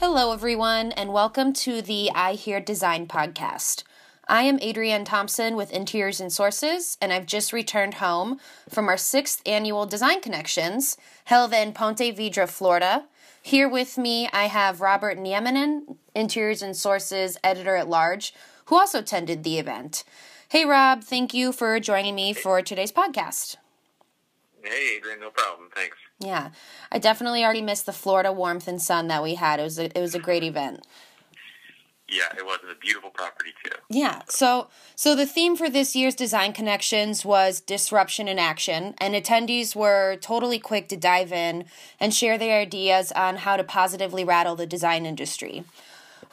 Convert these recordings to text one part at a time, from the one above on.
Hello, everyone, and welcome to the I Hear Design podcast. I am Adrienne Thompson with Interiors and Sources, and I've just returned home from our sixth annual Design Connections held in Ponte Vedra, Florida. Here with me, I have Robert Nieminen, Interiors and Sources editor at large, who also attended the event. Hey, Rob, thank you for joining me for today's podcast. Hey, Adrienne, no problem. Thanks. Yeah, I definitely already missed the Florida warmth and sun that we had. It was a, it was a great event. Yeah, it was a beautiful property too. Yeah. So so the theme for this year's Design Connections was disruption in action, and attendees were totally quick to dive in and share their ideas on how to positively rattle the design industry.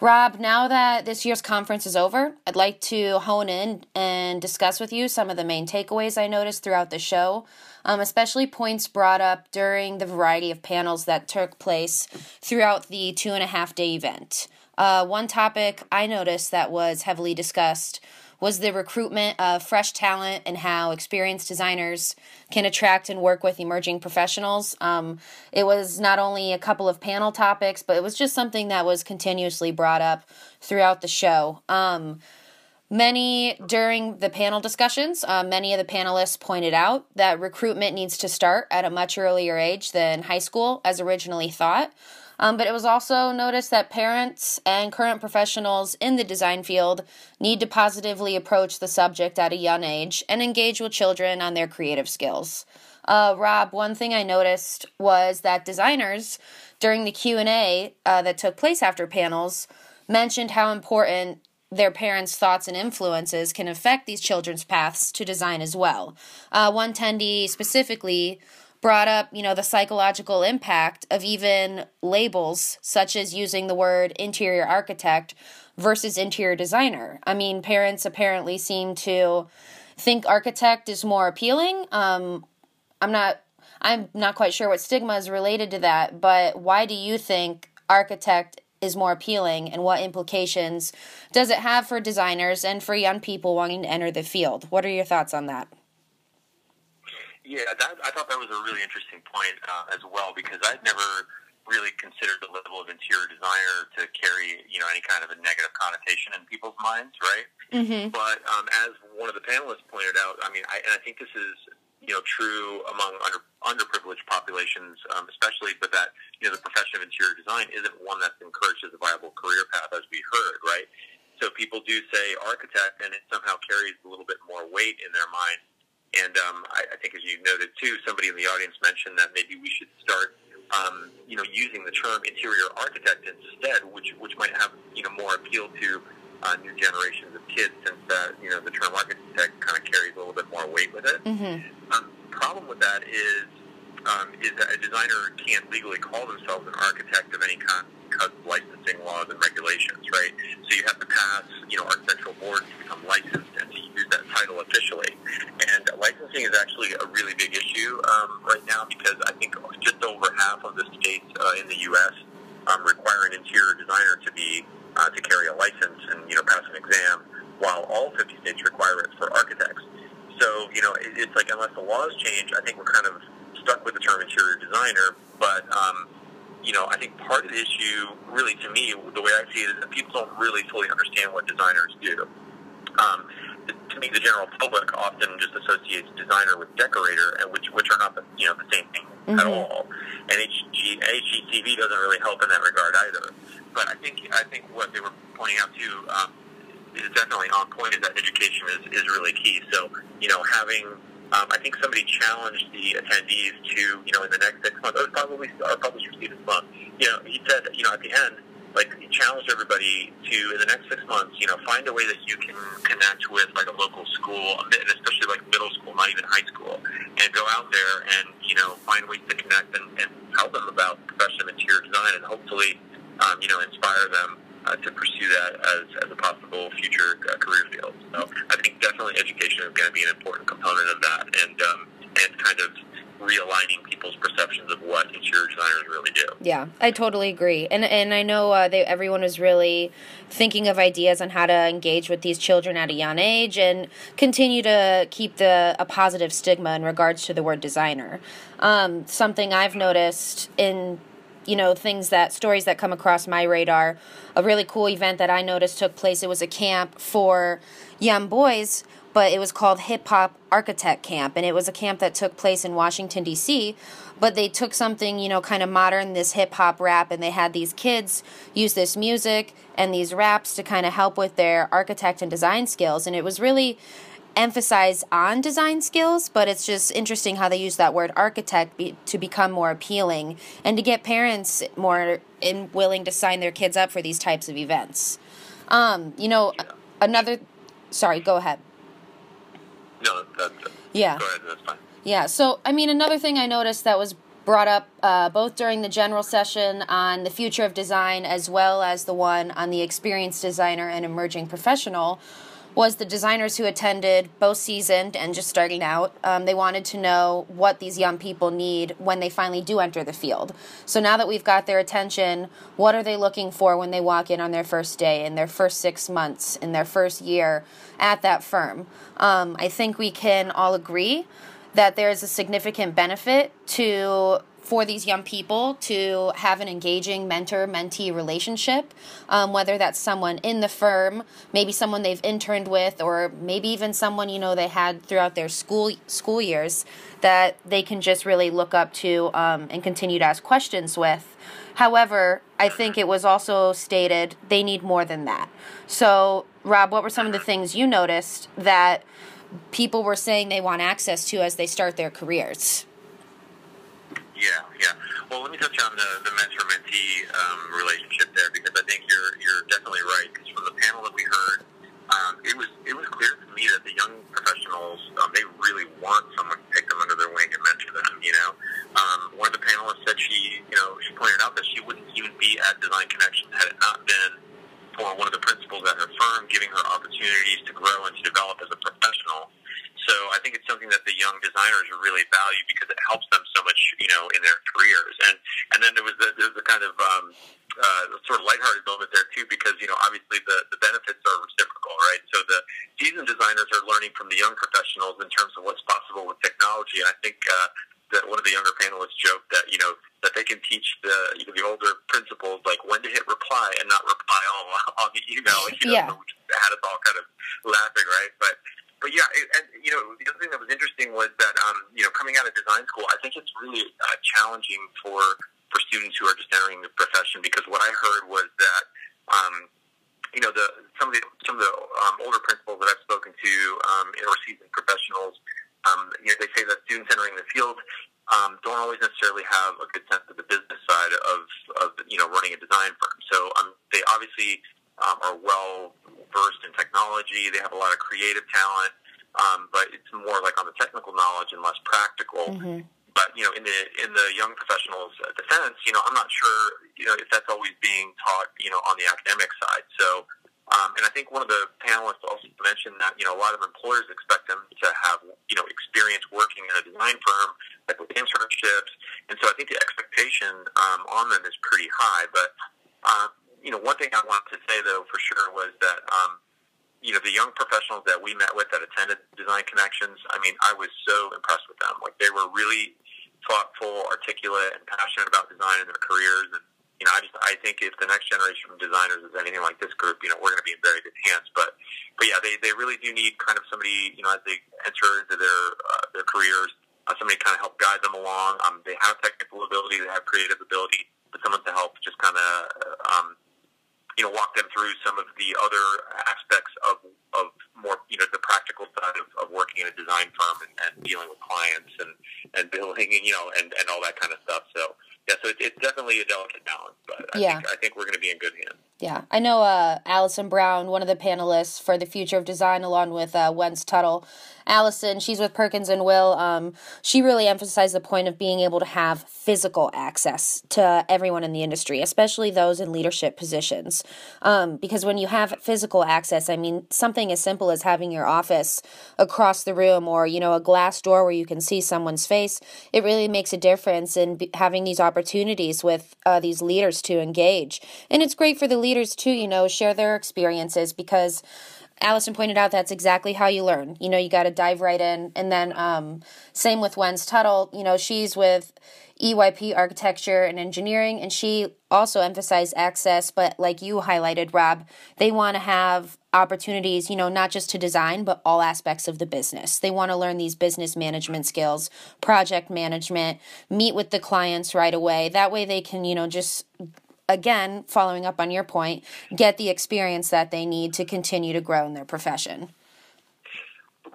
Rob, now that this year's conference is over, I'd like to hone in and discuss with you some of the main takeaways I noticed throughout the show, um, especially points brought up during the variety of panels that took place throughout the two and a half day event. Uh, one topic I noticed that was heavily discussed was the recruitment of fresh talent and how experienced designers can attract and work with emerging professionals. Um, it was not only a couple of panel topics, but it was just something that was continuously brought up throughout the show. Um, Many during the panel discussions, uh, many of the panelists pointed out that recruitment needs to start at a much earlier age than high school, as originally thought. Um, but it was also noticed that parents and current professionals in the design field need to positively approach the subject at a young age and engage with children on their creative skills. Uh, Rob, one thing I noticed was that designers during the Q and A uh, that took place after panels mentioned how important their parents' thoughts and influences can affect these children's paths to design as well. Uh, one attendee specifically brought up, you know, the psychological impact of even labels such as using the word interior architect versus interior designer. I mean, parents apparently seem to think architect is more appealing. Um, I'm not I'm not quite sure what stigma is related to that, but why do you think architect is more appealing and what implications does it have for designers and for young people wanting to enter the field? What are your thoughts on that? Yeah, that, I thought that was a really interesting point uh, as well because I'd never really considered the level of interior designer to carry, you know, any kind of a negative connotation in people's minds, right? Mm-hmm. But um, as one of the panelists pointed out, I mean, I, and I think this is, you know, true among under, underprivileged populations, um, especially, but that, you know, the profession of interior design isn't one that's encouraged as a viable career path, as we heard, right? So people do say architect, and it somehow carries a little bit more weight in their mind and um, I, I think, as you noted too, somebody in the audience mentioned that maybe we should start, um, you know, using the term interior architect instead, which which might have you know more appeal to uh, new generations of kids, since uh, you know the term architect kind of carries a little bit more weight with it. Mm-hmm. Um, problem with that is um, is that a designer can't legally call themselves an architect of any kind because of licensing laws and regulations, right? So you have to pass, you know, architectural boards to become licensed and to use that title officially. And licensing is actually a really big issue um, right now because I think just over half of the states uh, in the U.S. Um, require an interior designer to be uh, to carry a license and you know pass an exam, while all 50 states require it for architects. So you know it, it's like unless the laws change, I think we're kind of stuck with the term interior designer. But um, you know, I think part of the issue, really, to me, the way I see it is that people don't really fully understand what designers do. Um, to me, the general public often just associates designer with decorator, and which which are not the you know the same thing mm-hmm. at all. And HG, HGTV doesn't really help in that regard either. But I think I think what they were pointing out too um, is definitely on point. Is that education is is really key. So you know having um, I think somebody challenged the attendees to, you know, in the next six months, it was probably our publisher Stephen Monk, you know, he said, you know, at the end, like challenged everybody to, in the next six months, you know, find a way that you can connect with like a local school, and especially like middle school, not even high school, and go out there and, you know, find ways to connect and, and tell them about professional interior design and hopefully, um, you know, inspire them uh, to pursue that as, as a possible future uh, career field. So I think definitely education is going to be an important component of that, and um, and kind of realigning people's perceptions of what interior designers really do. Yeah, I totally agree, and and I know uh, they, everyone was really thinking of ideas on how to engage with these children at a young age and continue to keep the a positive stigma in regards to the word designer. Um, something I've noticed in you know, things that stories that come across my radar. A really cool event that I noticed took place. It was a camp for young boys, but it was called Hip Hop Architect Camp, and it was a camp that took place in Washington D.C. But they took something, you know, kind of modern, this hip hop rap, and they had these kids use this music and these raps to kind of help with their architect and design skills, and it was really emphasize on design skills, but it's just interesting how they use that word architect be, to become more appealing and to get parents more in willing to sign their kids up for these types of events. Um, you know, yeah. another. Sorry, go ahead. No, that's, yeah. Go ahead, that's fine. Yeah. So, I mean, another thing I noticed that was brought up uh, both during the general session on the future of design as well as the one on the experienced designer and emerging professional was the designers who attended, both seasoned and just starting out. Um, they wanted to know what these young people need when they finally do enter the field. So now that we've got their attention, what are they looking for when they walk in on their first day, in their first six months, in their first year at that firm? Um, I think we can all agree that there is a significant benefit to for these young people to have an engaging mentor mentee relationship, um, whether that's someone in the firm, maybe someone they've interned with, or maybe even someone you know they had throughout their school school years that they can just really look up to um, and continue to ask questions with. However, I think it was also stated they need more than that. So, Rob, what were some of the things you noticed that people were saying they want access to as they start their careers? Yeah, yeah. Well, let me touch on the, the mentor-mentee um, relationship there because I think you're you're definitely right. Because from the panel that we heard, um, it was it was clear to me that the young professionals um, they really want someone to take them under their wing and mentor them. You know, um, one of the panelists said she you know she pointed out that she wouldn't even be at Design Connections had it not been for one of the principals at her firm giving her opportunities to grow and to develop as a professional. So I think it's something that the young designers really value because it helps them so much, you know, in their careers. And and then there was the, there was the kind of um, uh, sort of lighthearted moment there too, because you know obviously the the benefits are reciprocal, right? So the seasoned designers are learning from the young professionals in terms of what's possible with technology. And I think uh, that one of the younger panelists joked that you know that they can teach the you know, the older principals like when to hit reply and not reply all on the email. You know, yeah. which had us all kind of laughing, right? But but yeah, it, and you know, the other thing that was interesting was that um, you know, coming out of design school, I think it's really uh, challenging for for students who are just entering the profession because what I heard was that um, you know, the some of the some of the um, older principals that I've spoken to um, or seasoned professionals, um, you know, they say that students entering the field um, don't always necessarily have a good sense of the business side of, of you know running a design firm. So um, they obviously um, are well versed in technology. They have a lot of creative talent, um, but it's more like on the technical knowledge and less practical. Mm-hmm. But you know, in the in the young professionals' defense, you know, I'm not sure you know if that's always being taught, you know, on the academic side. So. Um, and I think one of the panelists also mentioned that you know a lot of employers expect them to have you know experience working in a design firm, like with internships, and so I think the expectation um, on them is pretty high. But uh, you know, one thing I wanted to say though for sure was that, um, you know, the young professionals that we met with that attended Design Connections, I mean, I was so impressed with them. Like they were really thoughtful, articulate, and passionate about design in their careers. And, you know, I just, I think if the next generation of designers is anything like this group, you know, we're going to be in very good hands. But, but yeah, they, they really do need kind of somebody, you know, as they enter into their, uh, their careers, uh, somebody kind of help guide them along. Um, they have technical ability, they have creative ability, but someone to help just kind of, uh, um, you know, walk them through some of the other aspects of, of more, you know, the practical side of, of working in a design firm and, and dealing with clients and, and billing and, you know, and, and all that kind of stuff. So, yeah, so it, it's definitely a delicate balance, but I, yeah. think, I think we're going to be in good hands. Yeah, I know uh, Allison Brown, one of the panelists for the Future of Design, along with uh, Wens Tuttle, Allison, she's with Perkins and Will. Um, she really emphasized the point of being able to have physical access to everyone in the industry, especially those in leadership positions. Um, because when you have physical access, I mean, something as simple as having your office across the room or, you know, a glass door where you can see someone's face, it really makes a difference in having these opportunities with uh, these leaders to engage. And it's great for the leaders too, you know, share their experiences because Allison pointed out that's exactly how you learn. You know, you got to dive right in. And then, um, same with Wenz Tuttle. You know, she's with EYP Architecture and Engineering, and she also emphasized access. But like you highlighted, Rob, they want to have opportunities, you know, not just to design, but all aspects of the business. They want to learn these business management skills, project management, meet with the clients right away. That way they can, you know, just again, following up on your point, get the experience that they need to continue to grow in their profession.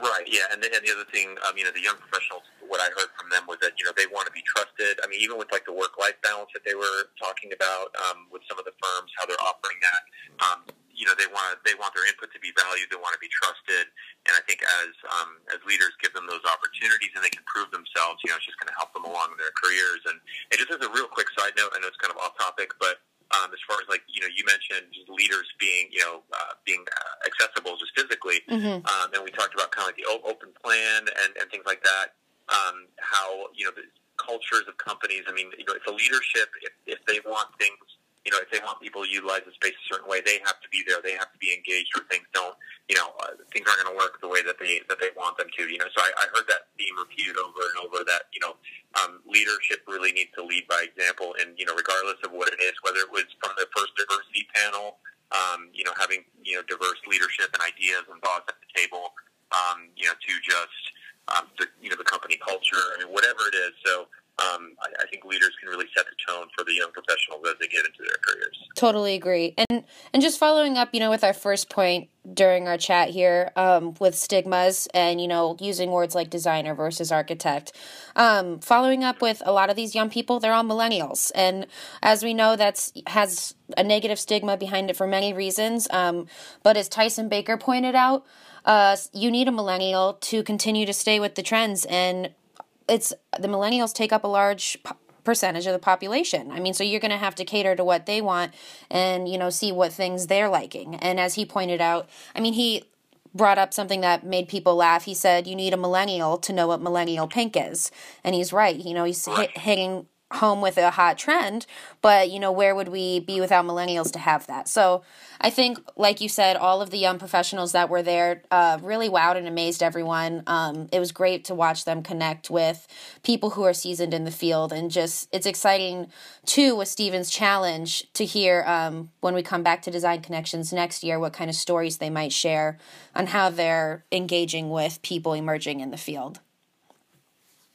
Right. Yeah, and the, and the other thing, um, you know, the young professionals, what I heard from them was that you know they want to be trusted. I mean, even with like the work-life balance that they were talking about um, with some of the firms, how they're offering that. Um, you know, they want they want their input to be valued. They want to be trusted, and I think as um, as leaders, give them those opportunities, and they can prove themselves. You know, it's just going to help them along in their careers. And, and just as a real quick side note, I know it's kind of off topic, but um, as far as like you know, you mentioned leaders being you know uh, being uh, accessible just physically, mm-hmm. um, and we talked about kind of like the open plan and, and things like that. Um, how you know the cultures of companies. I mean, you know, if a leadership, if, if they want things you know, if they want people to utilize the space a certain way, they have to be there. They have to be engaged, or things don't, you know, uh, things aren't going to work the way that they that they want them to. You know, so I, I heard that theme repeated over and over. That you know, um, leadership really needs to lead by example, and you know, regardless of what it is, whether it was from the first diversity panel, um, you know, having you know diverse leadership and ideas and thoughts at the table, um, you know, to just um, the you know the company culture. I mean, whatever it is. So um, I, I, think leaders can really set the tone for the young professionals as they get into their careers. Totally agree. And and just following up, you know, with our first point during our chat here um, with stigmas and you know using words like designer versus architect. Um, following up with a lot of these young people, they're all millennials, and as we know, that's has a negative stigma behind it for many reasons. Um, but as Tyson Baker pointed out. Uh, you need a millennial to continue to stay with the trends and it's the millennials take up a large percentage of the population. I mean, so you're going to have to cater to what they want and, you know, see what things they're liking. And as he pointed out, I mean, he brought up something that made people laugh. He said, You need a millennial to know what millennial pink is. And he's right. You know, he's hit, hitting home with a hot trend, but you know, where would we be without millennials to have that? So I think, like you said, all of the young professionals that were there uh, really wowed and amazed everyone. Um, it was great to watch them connect with people who are seasoned in the field, and just it's exciting too with Steven's challenge to hear um, when we come back to Design Connections next year what kind of stories they might share on how they're engaging with people emerging in the field.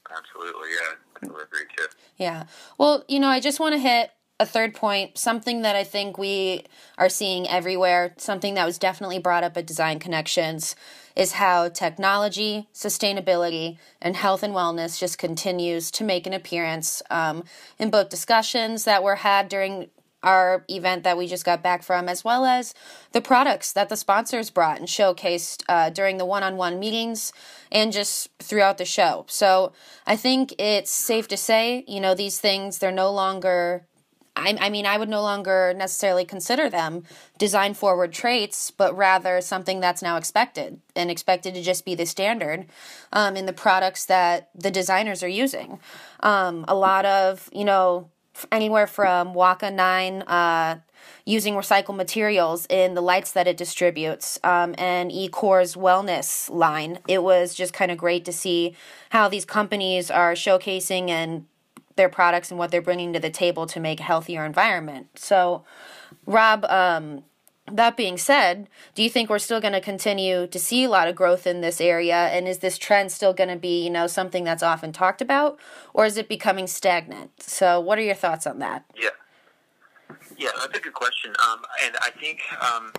Absolutely, yeah. I agree too. Yeah. Well, you know, I just want to hit a third point, something that I think we are seeing everywhere, something that was definitely brought up at Design Connections, is how technology, sustainability, and health and wellness just continues to make an appearance um, in both discussions that were had during our event that we just got back from, as well as the products that the sponsors brought and showcased uh, during the one on one meetings and just throughout the show. So I think it's safe to say, you know, these things, they're no longer. I, I mean, I would no longer necessarily consider them design forward traits, but rather something that's now expected and expected to just be the standard um, in the products that the designers are using. Um, a lot of, you know, anywhere from Waka 9 uh, using recycled materials in the lights that it distributes um, and eCore's wellness line. It was just kind of great to see how these companies are showcasing and their products and what they're bringing to the table to make a healthier environment. So, Rob, um, that being said, do you think we're still going to continue to see a lot of growth in this area? And is this trend still going to be, you know, something that's often talked about, or is it becoming stagnant? So, what are your thoughts on that? Yeah, yeah, that's a good question. Um, and I think um,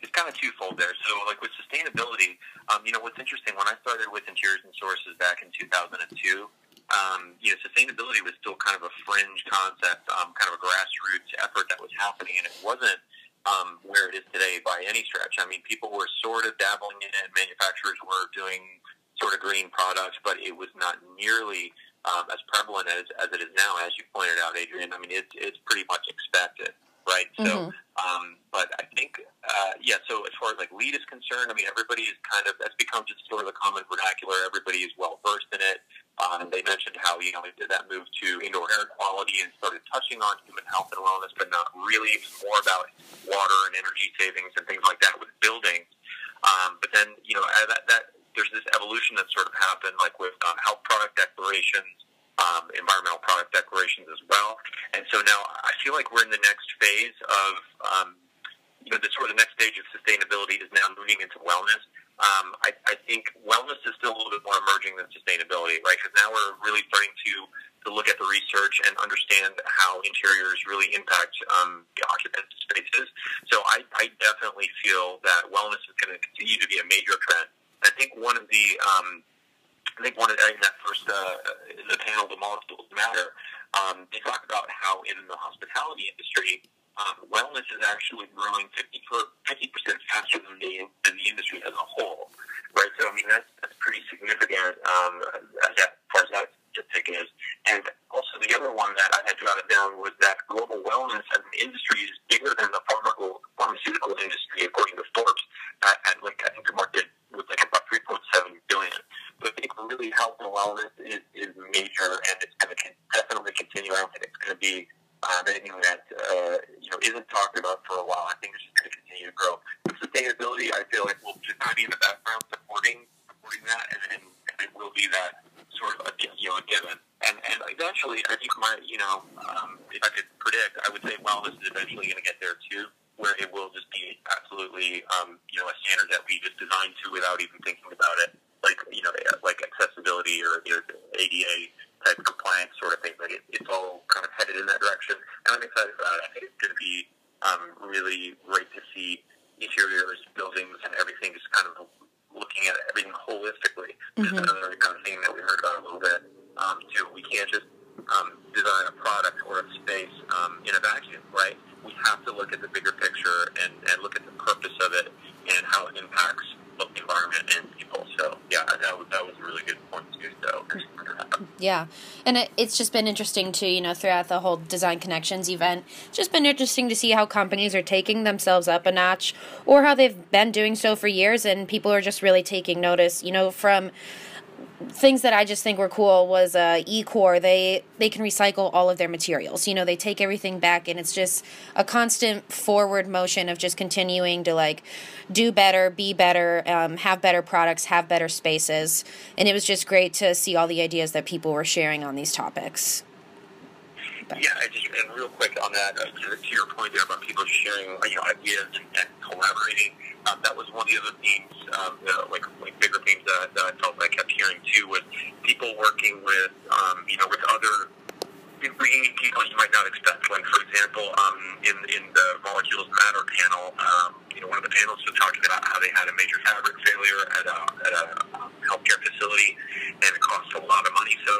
it's kind of twofold there. So, like with sustainability, um, you know, what's interesting when I started with Interiors and Sources back in 2002. Um, you know, sustainability was still kind of a fringe concept, um, kind of a grassroots effort that was happening, and it wasn't um, where it is today by any stretch. I mean, people were sort of dabbling in it. Manufacturers were doing sort of green products, but it was not nearly um, as prevalent as, as it is now. As you pointed out, Adrienne, I mean, it's it's pretty much expected, right? Mm-hmm. So, um, but I think, uh, yeah. So as far as like LEED is concerned, I mean, everybody is kind of that's become just sort of the common vernacular. Everybody is well versed in it. Um, they mentioned how you know they did that move to indoor air quality and started touching on human health and wellness, but not really. More about water and energy savings and things like that with buildings. Um, but then, you know, that, that there's this evolution that sort of happened, like with um, health product declarations, um, environmental product declarations as well. And so now I feel like we're in the next phase of, um, you know, the sort of the next stage of sustainability is now moving into wellness. Um, I, I think wellness is still a little bit more emerging than sustainability, right? Because now we're really starting to to look at the research and understand how interiors really impact um, the occupant spaces. So I, I definitely feel that wellness is going to continue to be a major trend. I think one of the um, I think one of in that first uh, in the panel, the molecules matter. Um, they talk about how in the hospitality industry, um, wellness is actually growing 50 percent faster than the than the industry as a whole, right? So I mean that's that's pretty significant um, as far as that statistic is. And also the other one that I had jotted down was that global wellness as an industry is bigger than the pharmaceutical industry, according to Forbes, at, at like I think the market was like about 3.7 billion. So I think really health and wellness is, is major, and it's going to definitely continue. I don't think it's going to be um, anything that uh, you know isn't talked about for a while. I think it's just going to continue to grow. But sustainability, I feel like will just kind of be in the background supporting supporting that, and, and, and it will be that sort of a, you know a given. And and eventually, I think my you know um, if I could predict, I would say wellness is eventually going to get there too, where it will just be absolutely um, you know a standard that we just design to without even thinking about it, like you know like know, ADA type compliance sort of thing. Like it, it's all kind of headed in that direction, and I'm excited about it. I think it's going to be um, really great to see interiors, buildings, and everything just kind of looking at everything holistically. Mm-hmm. another kind of thing that we heard about a little bit um, too. We can't just um, design a product or a space um, in a vacuum, right? We have to look at the bigger picture and, and look at the purpose of it and how it impacts both the environment and people. So yeah, that was, that was a really good point too. So yeah, and it, it's just been interesting to you know throughout the whole Design Connections event. It's just been interesting to see how companies are taking themselves up a notch, or how they've been doing so for years, and people are just really taking notice. You know, from things that I just think were cool was uh, Ecore. They they can recycle all of their materials. You know, they take everything back, and it's just a constant forward motion of just continuing to like do better, be better, um, have better products, have better spaces. And it was just great to see all the ideas that people were sharing on these topics. But. Yeah, I just and real quick on that, uh, to, to, your point there about people sharing you know, ideas and, and collaborating. Um, that was one of the other themes, um, the, like like bigger themes that, that I felt I kept hearing too, was people working with um, you know with other bringing in people you might not expect. Like for example, um, in in the molecules matter panel, um, you know one of the panelists was talking about how they had a major fabric failure at a at a um, healthcare facility, and it cost a lot of money. So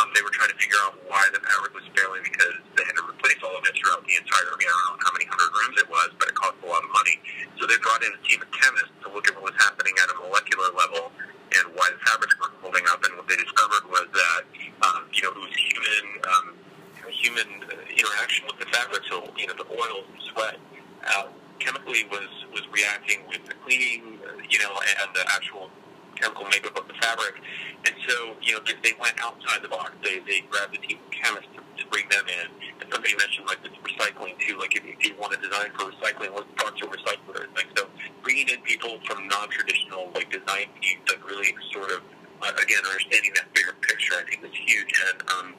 um, they were trying to figure out why the fabric was failing because they had to replace all of it throughout the entire. I, I don't know how many hundred rooms it was, but it cost a lot of money. So they brought in a team of chemists to look at what was happening at a molecular level and why the fabrics weren't holding up. And what they discovered was that um, you know it was human um, human uh, interaction with the fabric. So you know the oil and sweat. Uh, chemically was was reacting with the cleaning, uh, you know, and the actual chemical makeup of the fabric. And so, you know, they, they went outside the box. They, they grabbed a team of chemists to, to bring them in. And somebody mentioned, like, this recycling, too. Like, if, if you want to design for recycling, what parts are recyclers? Like, so bringing in people from non-traditional, like, design teams that really sort of, uh, again, understanding that bigger picture, I think is huge. And, um,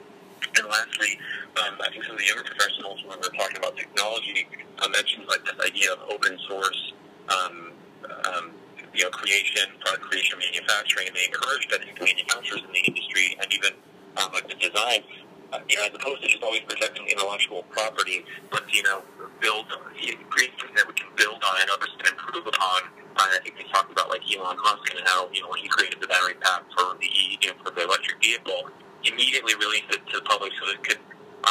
and lastly, um, I think some of the younger professionals, when we're talking about technology, uh, mentioned like this idea of open source um, um, you know, creation, product creation, manufacturing, and they encouraged, I think, manufacturers in the industry and even um, like the design, uh, you know, as opposed to just always protecting intellectual property, but, you know, build, create something that we can build on and others can improve upon. Uh, I think they talked about like Elon Musk and how, you know, when he created the battery pack for the, you know, for the electric vehicle, immediately released it to the public so that it could,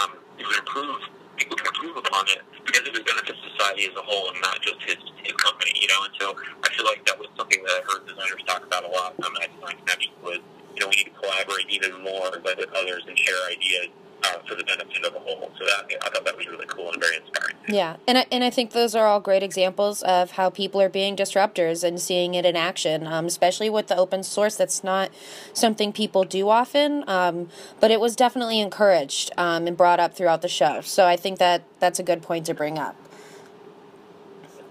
um, it would improve people can improve upon it because it would benefit society as a whole and not just his, his company, you know. And so I feel like that was something that I heard designers talk about a lot um, at Design Connections was, you know, we need to collaborate even more with others and share ideas uh, for the benefit of the whole. So that I thought that was really cool and very inspiring. Yeah, and I, and I think those are all great examples of how people are being disruptors and seeing it in action, um, especially with the open source. That's not something people do often, um, but it was definitely encouraged um, and brought up throughout the show. So I think that that's a good point to bring up.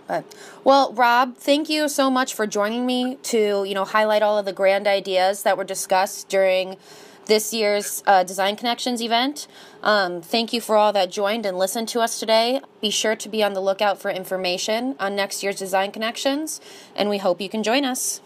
But, well, Rob, thank you so much for joining me to you know highlight all of the grand ideas that were discussed during this year's uh, Design Connections event. Um, thank you for all that joined and listened to us today. Be sure to be on the lookout for information on next year's Design Connections, and we hope you can join us.